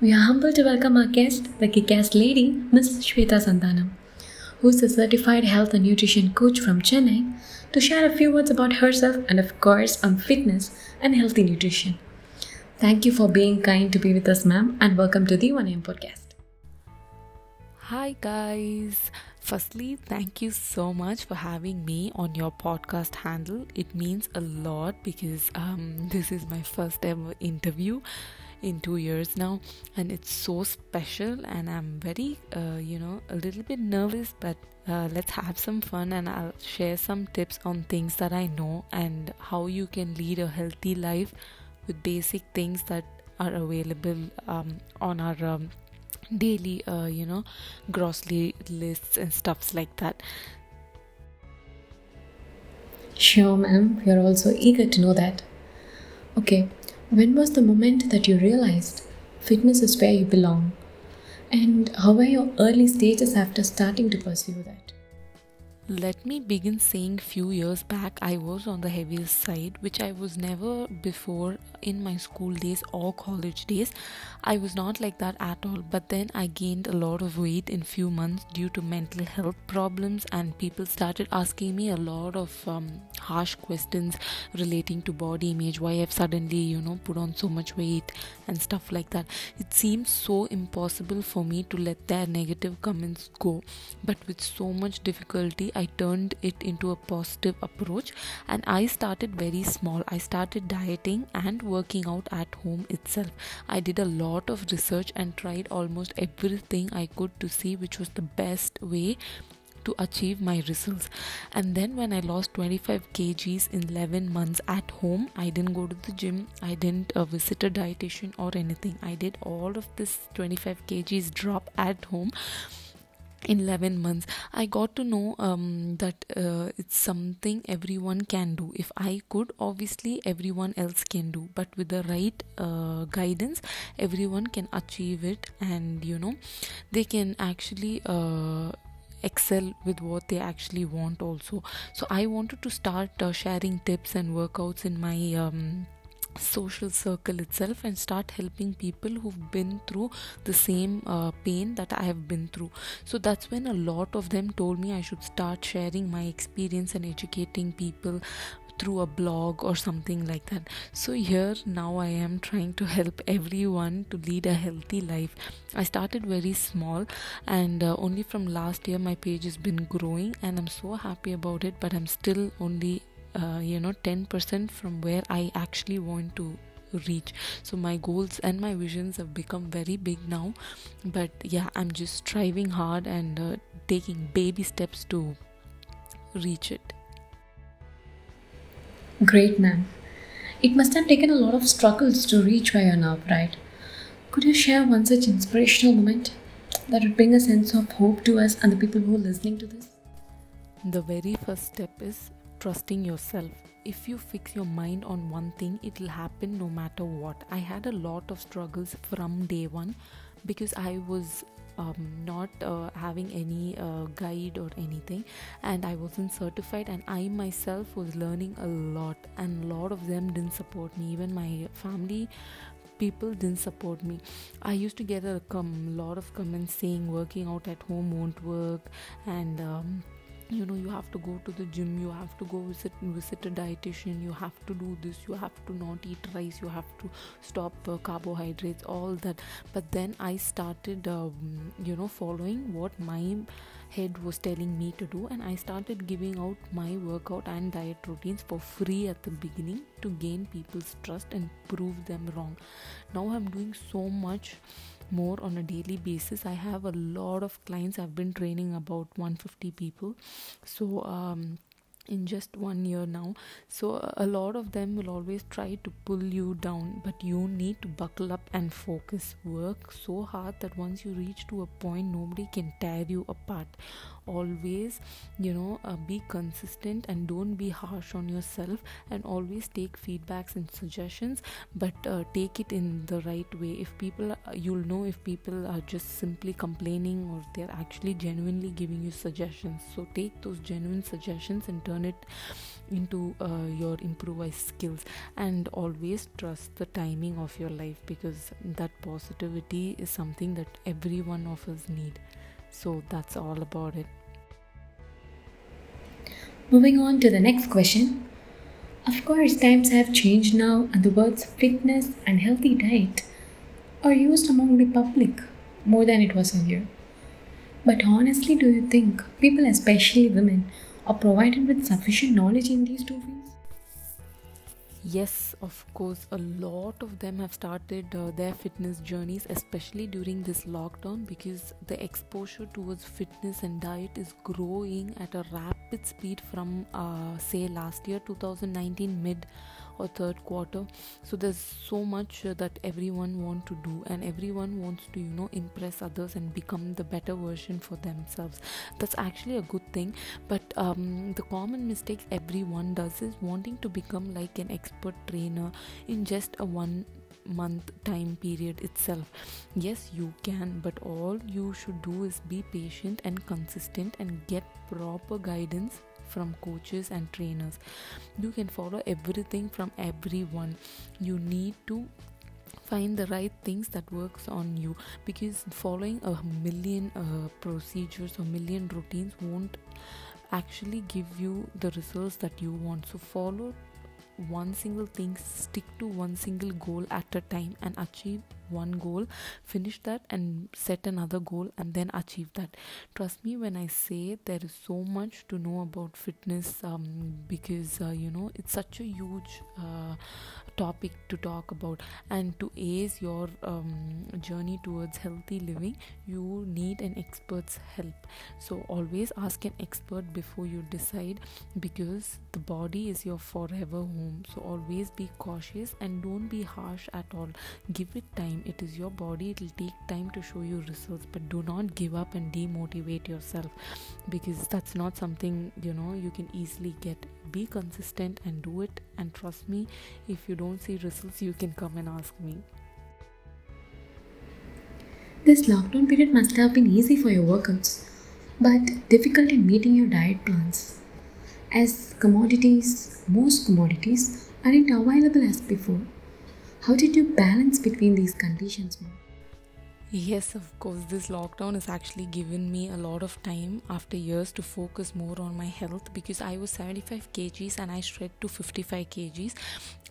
We are humbled to welcome our guest, the kick-ass lady, Ms. Shweta Santanam, who is a certified health and nutrition coach from Chennai, to share a few words about herself and, of course, on fitness and healthy nutrition. Thank you for being kind to be with us, ma'am, and welcome to the 1am podcast. Hi, guys. Firstly, thank you so much for having me on your podcast handle. It means a lot because um, this is my first ever interview in two years now, and it's so special. And I'm very, uh, you know, a little bit nervous, but uh, let's have some fun and I'll share some tips on things that I know and how you can lead a healthy life with basic things that are available um, on our um, daily, uh, you know, grocery lists and stuffs like that. Sure, ma'am. We are also eager to know that. Okay, when was the moment that you realized fitness is where you belong? And how were your early stages after starting to pursue that? Let me begin saying few years back I was on the heaviest side which I was never before in my school days or college days. I was not like that at all but then I gained a lot of weight in few months due to mental health problems and people started asking me a lot of um, harsh questions relating to body image why I've suddenly you know put on so much weight and stuff like that. It seems so impossible for me to let their negative comments go but with so much difficulty I turned it into a positive approach and I started very small. I started dieting and working out at home itself. I did a lot of research and tried almost everything I could to see which was the best way to achieve my results and then when i lost 25 kgs in 11 months at home i didn't go to the gym i didn't uh, visit a dietitian or anything i did all of this 25 kgs drop at home in 11 months. I got to know um, that uh, it's something everyone can do. If i could obviously everyone else can do. But with the right uh, guidance everyone can achieve it and you know they can actually uh, excel with what they actually want also. So i wanted to start uh, sharing tips and workouts in my um, social circle itself and start helping people who've been through the same uh, pain that I have been through. So that's when a lot of them told me I should start sharing my experience and educating people through a blog or something like that. So here now I am trying to help everyone to lead a healthy life. I started very small and uh, only from last year my page has been growing and I'm so happy about it but I'm still only uh, you know 10% from where I actually want to reach so my goals and my visions have become very big now but yeah i'm just striving hard and uh, taking baby steps to reach it Great, ma'am. It must have taken a lot of struggles to reach where you're now, right? Could you share one such inspirational moment that would bring a sense of hope to us and the people who are listening to this? the very first step is trusting yourself. If you fix your mind on one thing it will happen no matter what. I had a lot of struggles from day one because i was um, not uh, having any uh, guide or anything and i wasn't certified and i myself was learning a lot and a lot of them didn't support me. Even my family people didn't support me. I used to get a com- lot of comments saying working out at home won't work and um, you know you have to go to the gym you have to go visit visit a dietitian you have to do this you have to not eat rice you have to stop uh, carbohydrates all that. But then i started um, you know following what my head was telling me to do and i started giving out my workout and diet routines for free at the beginning to gain people's trust and prove them wrong. Now i'm doing so much more on a daily basis. I have a lot of clients. I've been training about 150 people. So um, in just one year now. So a lot of them will always try to pull you down but you need to buckle up and focus. Work so hard that once you reach to a point nobody can tear you apart always you know uh, be consistent and don't be harsh on yourself and always take feedbacks and suggestions but uh, take it in the right way. If people you'll know if people are just simply complaining or they're actually genuinely giving you suggestions. So take those genuine suggestions and turn it into uh, your improvised skills. And always trust the timing of your life because that positivity is something that every one of us need. So that's all about it moving on to the next question of course times have changed now and the words fitness and healthy diet are used among the public more than it was earlier but honestly do you think people especially women are provided with sufficient knowledge in these two fields? Yes, of course, a lot of them have started uh, their fitness journeys, especially during this lockdown, because the exposure towards fitness and diet is growing at a rapid speed from, uh, say, last year, 2019 mid or third quarter. So there's so much uh, that everyone want to do and everyone wants to you know impress others and become the better version for themselves. That's actually a good thing. But um, the common mistakes everyone does is wanting to become like an expert trainer in just a one month time period itself. Yes you can but all you should do is be patient and consistent and get proper guidance from coaches and trainers. You can follow everything from everyone. You need to find the right things that works on you because following a million uh, procedures or million routines won't actually give you the results that you want. So follow one single thing stick to one single goal at a time and achieve one goal finish that and set another goal and then achieve that. Trust me when i say there is so much to know about fitness um, because uh, you know it's such a huge uh, topic to talk about. And to ace your um, journey towards healthy living you need an expert's help. So always ask an expert before you decide because the body is your forever home. So always be cautious and don't be harsh at all. Give it time it is your body it will take time to show you results but do not give up and demotivate yourself because that's not something you know you can easily get. Be consistent and do it and trust me if you don't see results you can come and ask me. This lockdown period must have been easy for your workouts but difficult in meeting your diet plans as commodities most commodities aren't available as before how did you balance between these conditions mom? Yes, of course. This lockdown has actually given me a lot of time after years to focus more on my health because I was 75 kgs and I shredded to 55 kgs,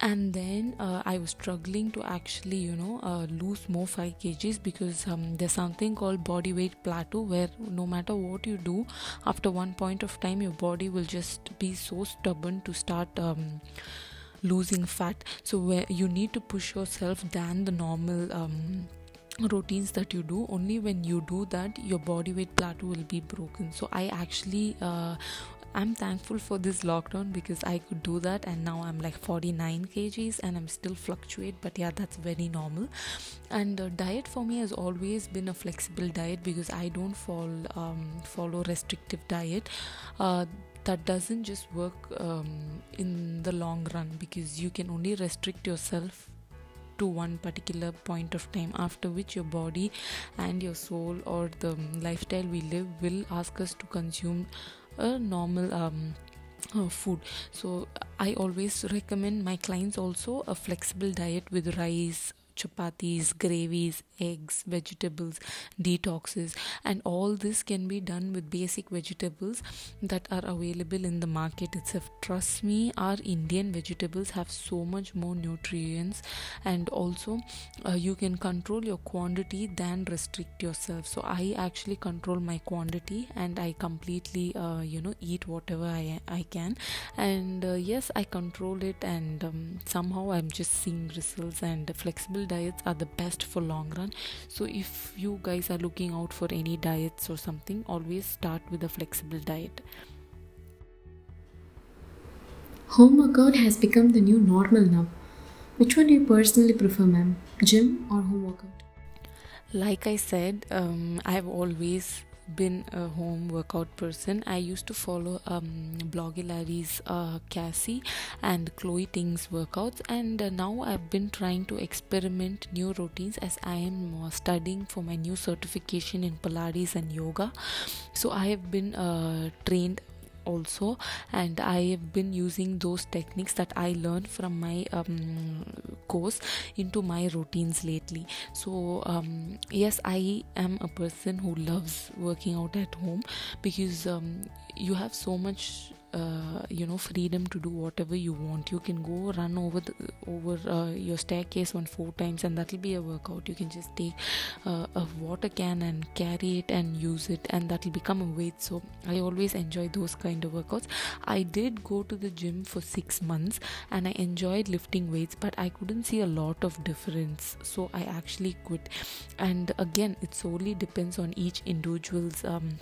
and then uh, I was struggling to actually, you know, uh, lose more 5 kgs because um, there's something called body weight plateau where no matter what you do, after one point of time, your body will just be so stubborn to start. Um, losing fat. So where you need to push yourself than the normal um, routines that you do. Only when you do that your body weight plateau will be broken. So i actually uh, i'm thankful for this lockdown because i could do that and now i'm like 49 kgs and i'm still fluctuate but yeah that's very normal. And uh, diet for me has always been a flexible diet because i don't fall um, follow restrictive diet. Uh, that doesn't just work um, in the long run because you can only restrict yourself to one particular point of time after which your body and your soul or the lifestyle we live will ask us to consume a normal um, uh, food. So i always recommend my clients also a flexible diet with rice chapatis, gravies, eggs, vegetables, detoxes, and all this can be done with basic vegetables that are available in the market itself. Trust me, our Indian vegetables have so much more nutrients, and also uh, you can control your quantity than restrict yourself. So, I actually control my quantity and I completely, uh, you know, eat whatever I, I can, and uh, yes, I control it, and um, somehow I'm just seeing results and flexible diets are the best for long run. So if you guys are looking out for any diets or something always start with a flexible diet. Home workout has become the new normal now. Which one do you personally prefer ma'am? Gym or home workout? Like i said um, i've always been a home workout person. I used to follow um, Blogilates uh, Cassey and Chloe Ting's workouts, and uh, now I've been trying to experiment new routines as I am uh, studying for my new certification in Pilates and yoga. So I have been uh, trained also and i have been using those techniques that i learned from my um, course into my routines lately. So um, yes i am a person who loves working out at home because um, you have so much uh, you know freedom to do whatever you want. You can go run over the over uh, your staircase one four times and that'll be a workout. You can just take uh, a water can and carry it and use it and that'll become a weight. So i always enjoy those kind of workouts. I did go to the gym for 6 months and i enjoyed lifting weights but i couldn't see a lot of difference. So i actually quit. And again it solely depends on each individual's um,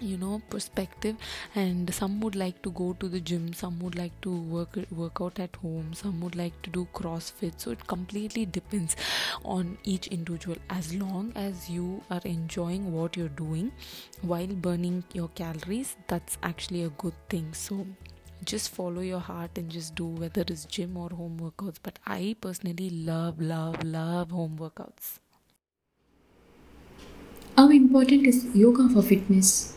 you know perspective and some would like to go to the gym some would like to work work out at home some would like to do crossfit. So it completely depends on each individual. As long as you are enjoying what you're doing while burning your calories that's actually a good thing. So just follow your heart and just do whether it's gym or home workouts. But i personally love love love home workouts. How important is yoga for fitness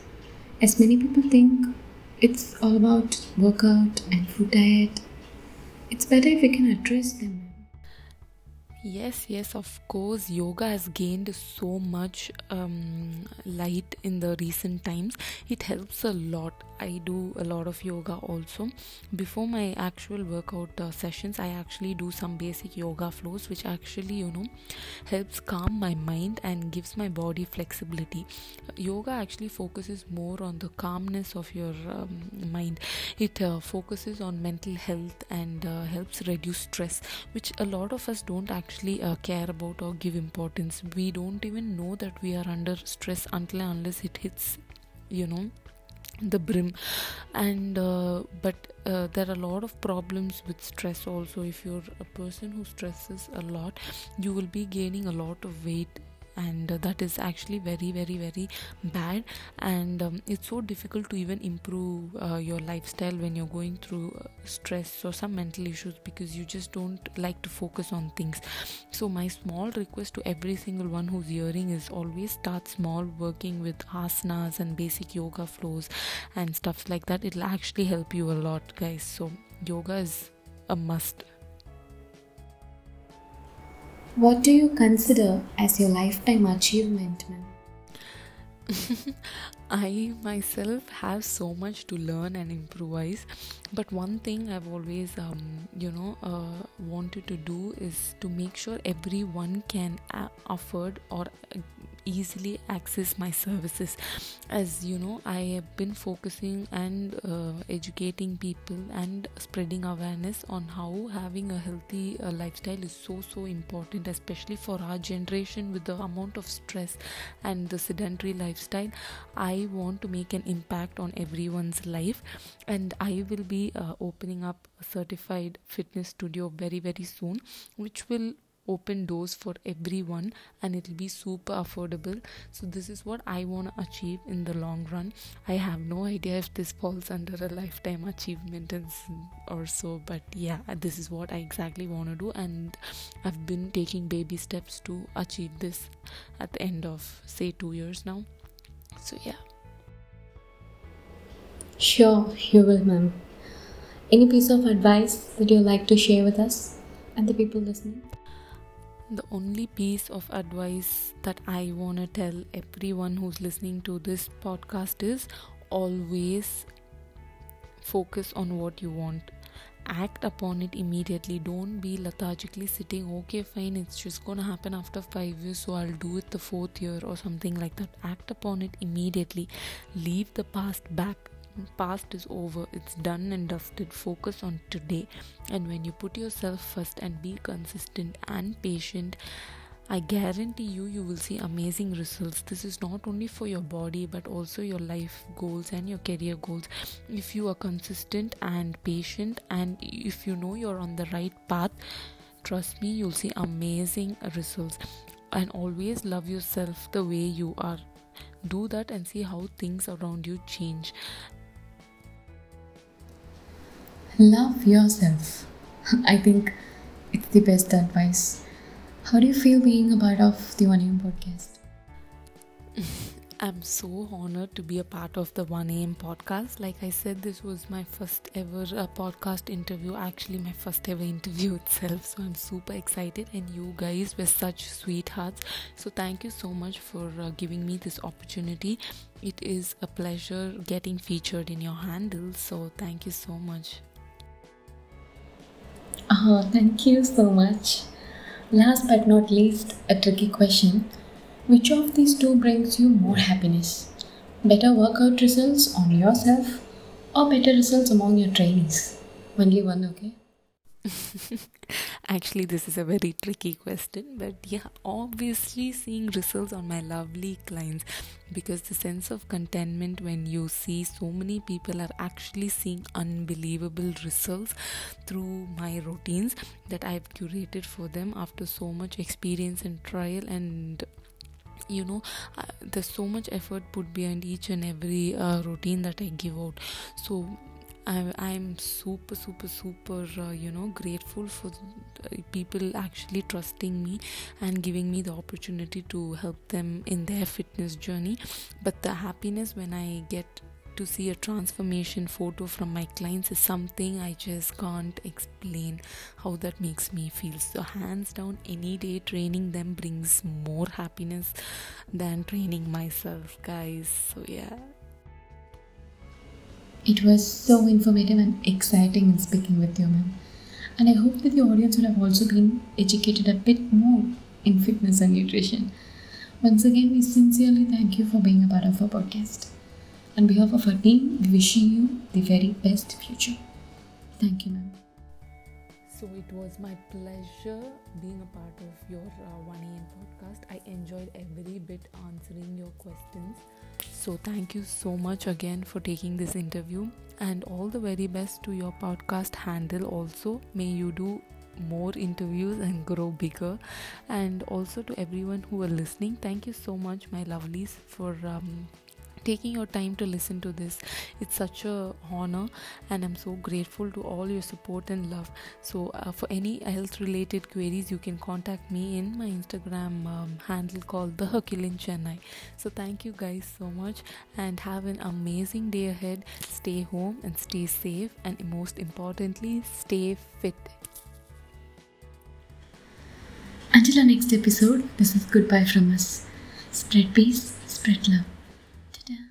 as many people think it's all about workout and food diet, it's better if we can address them. Yes, yes, of course. Yoga has gained so much um, light in the recent times. It helps a lot I do a lot of yoga also. Before my actual workout uh, sessions, I actually do some basic yoga flows, which actually, you know, helps calm my mind and gives my body flexibility. Yoga actually focuses more on the calmness of your um, mind, it uh, focuses on mental health and uh, helps reduce stress, which a lot of us don't actually uh, care about or give importance. We don't even know that we are under stress until unless it hits, you know the brim. And uh, but uh, there are a lot of problems with stress also. If you're a person who stresses a lot you will be gaining a lot of weight and that is actually very very very bad. And um, it's so difficult to even improve uh, your lifestyle when you're going through uh, stress or some mental issues because you just don't like to focus on things. So my small request to every single one who's hearing is always start small working with asanas and basic yoga flows and stuff like that. It'll actually help you a lot guys. So yoga is a must what do you consider as your lifetime achievement, ma'am? I myself have so much to learn and improvise, but one thing I've always, um, you know, uh, wanted to do is to make sure everyone can a- afford or uh, easily access my services. As you know i have been focusing and uh, educating people and spreading awareness on how having a healthy uh, lifestyle is so so important especially for our generation with the amount of stress and the sedentary lifestyle. I want to make an impact on everyone's life and i will be uh, opening up a certified fitness studio very very soon which will open doors for everyone and it'll be super affordable. So this is what i want to achieve in the long run. I have no idea if this falls under a lifetime achievement or so but yeah this is what i exactly want to do and i've been taking baby steps to achieve this at the end of say 2 years now. So yeah. Sure you will ma'am. Any piece of advice that you'd like to share with us and the people listening the only piece of advice that I want to tell everyone who's listening to this podcast is always focus on what you want. Act upon it immediately. Don't be lethargically sitting, okay, fine, it's just gonna happen after five years, so I'll do it the fourth year or something like that. Act upon it immediately. Leave the past back past is over it's done and dusted focus on today and when you put yourself first and be consistent and patient I guarantee you, you will see amazing results. This is not only for your body but also your life goals and your career goals. If you are consistent and patient, and if you know you're on the right path, trust me, you'll see amazing results. And always love yourself the way you are do that and see how things around you change Love yourself. I think it's the best advice. How do you feel being a part of the One AM podcast? I'm so honored to be a part of the 1am podcast. Like I said, this was my first ever uh, podcast interview, actually, my first ever interview itself. So I'm super excited, and you guys were such sweethearts. So thank you so much for uh, giving me this opportunity. It is a pleasure getting featured in your handle. So thank you so much. Oh, thank you so much. Last but not least, a tricky question. Which of these two brings you more happiness? Better workout results on yourself or better results among your trainees? Only one, okay? Actually, this is a very tricky question, but yeah, obviously, seeing results on my lovely clients because the sense of contentment when you see so many people are actually seeing unbelievable results through my routines that I've curated for them after so much experience and trial and you know uh, there's so much effort put behind each and every uh, routine that i give out. So I, I'm super, super, super, uh, you know, grateful for uh, people actually trusting me and giving me the opportunity to help them in their fitness journey. But the happiness when I get to see a transformation photo from my clients is something I just can't explain how that makes me feel. So, hands down, any day training them brings more happiness than training myself, guys. So, yeah. It was so informative and exciting in speaking with you, ma'am. And I hope that the audience would have also been educated a bit more in fitness and nutrition. Once again, we sincerely thank you for being a part of our podcast. On behalf of our team, we wishing you the very best future. Thank you, ma'am. So it was my pleasure being a part of your uh, 1am podcast. I enjoyed every bit answering your questions. So thank you so much again for taking this interview and all the very best to your podcast handle also. May you do more interviews and grow bigger and also to everyone who are listening thank you so much my lovelies for um, taking your time to listen to this. It's such a honor and i'm so grateful to all your support and love. So uh, for any health related queries you can contact me in my instagram um, handle called the herculean chennai. So thank you guys so much and have an amazing day ahead. Stay home and stay safe and most importantly stay fit. Until our next episode, this is goodbye from us. Spread peace, spread love. Namaste.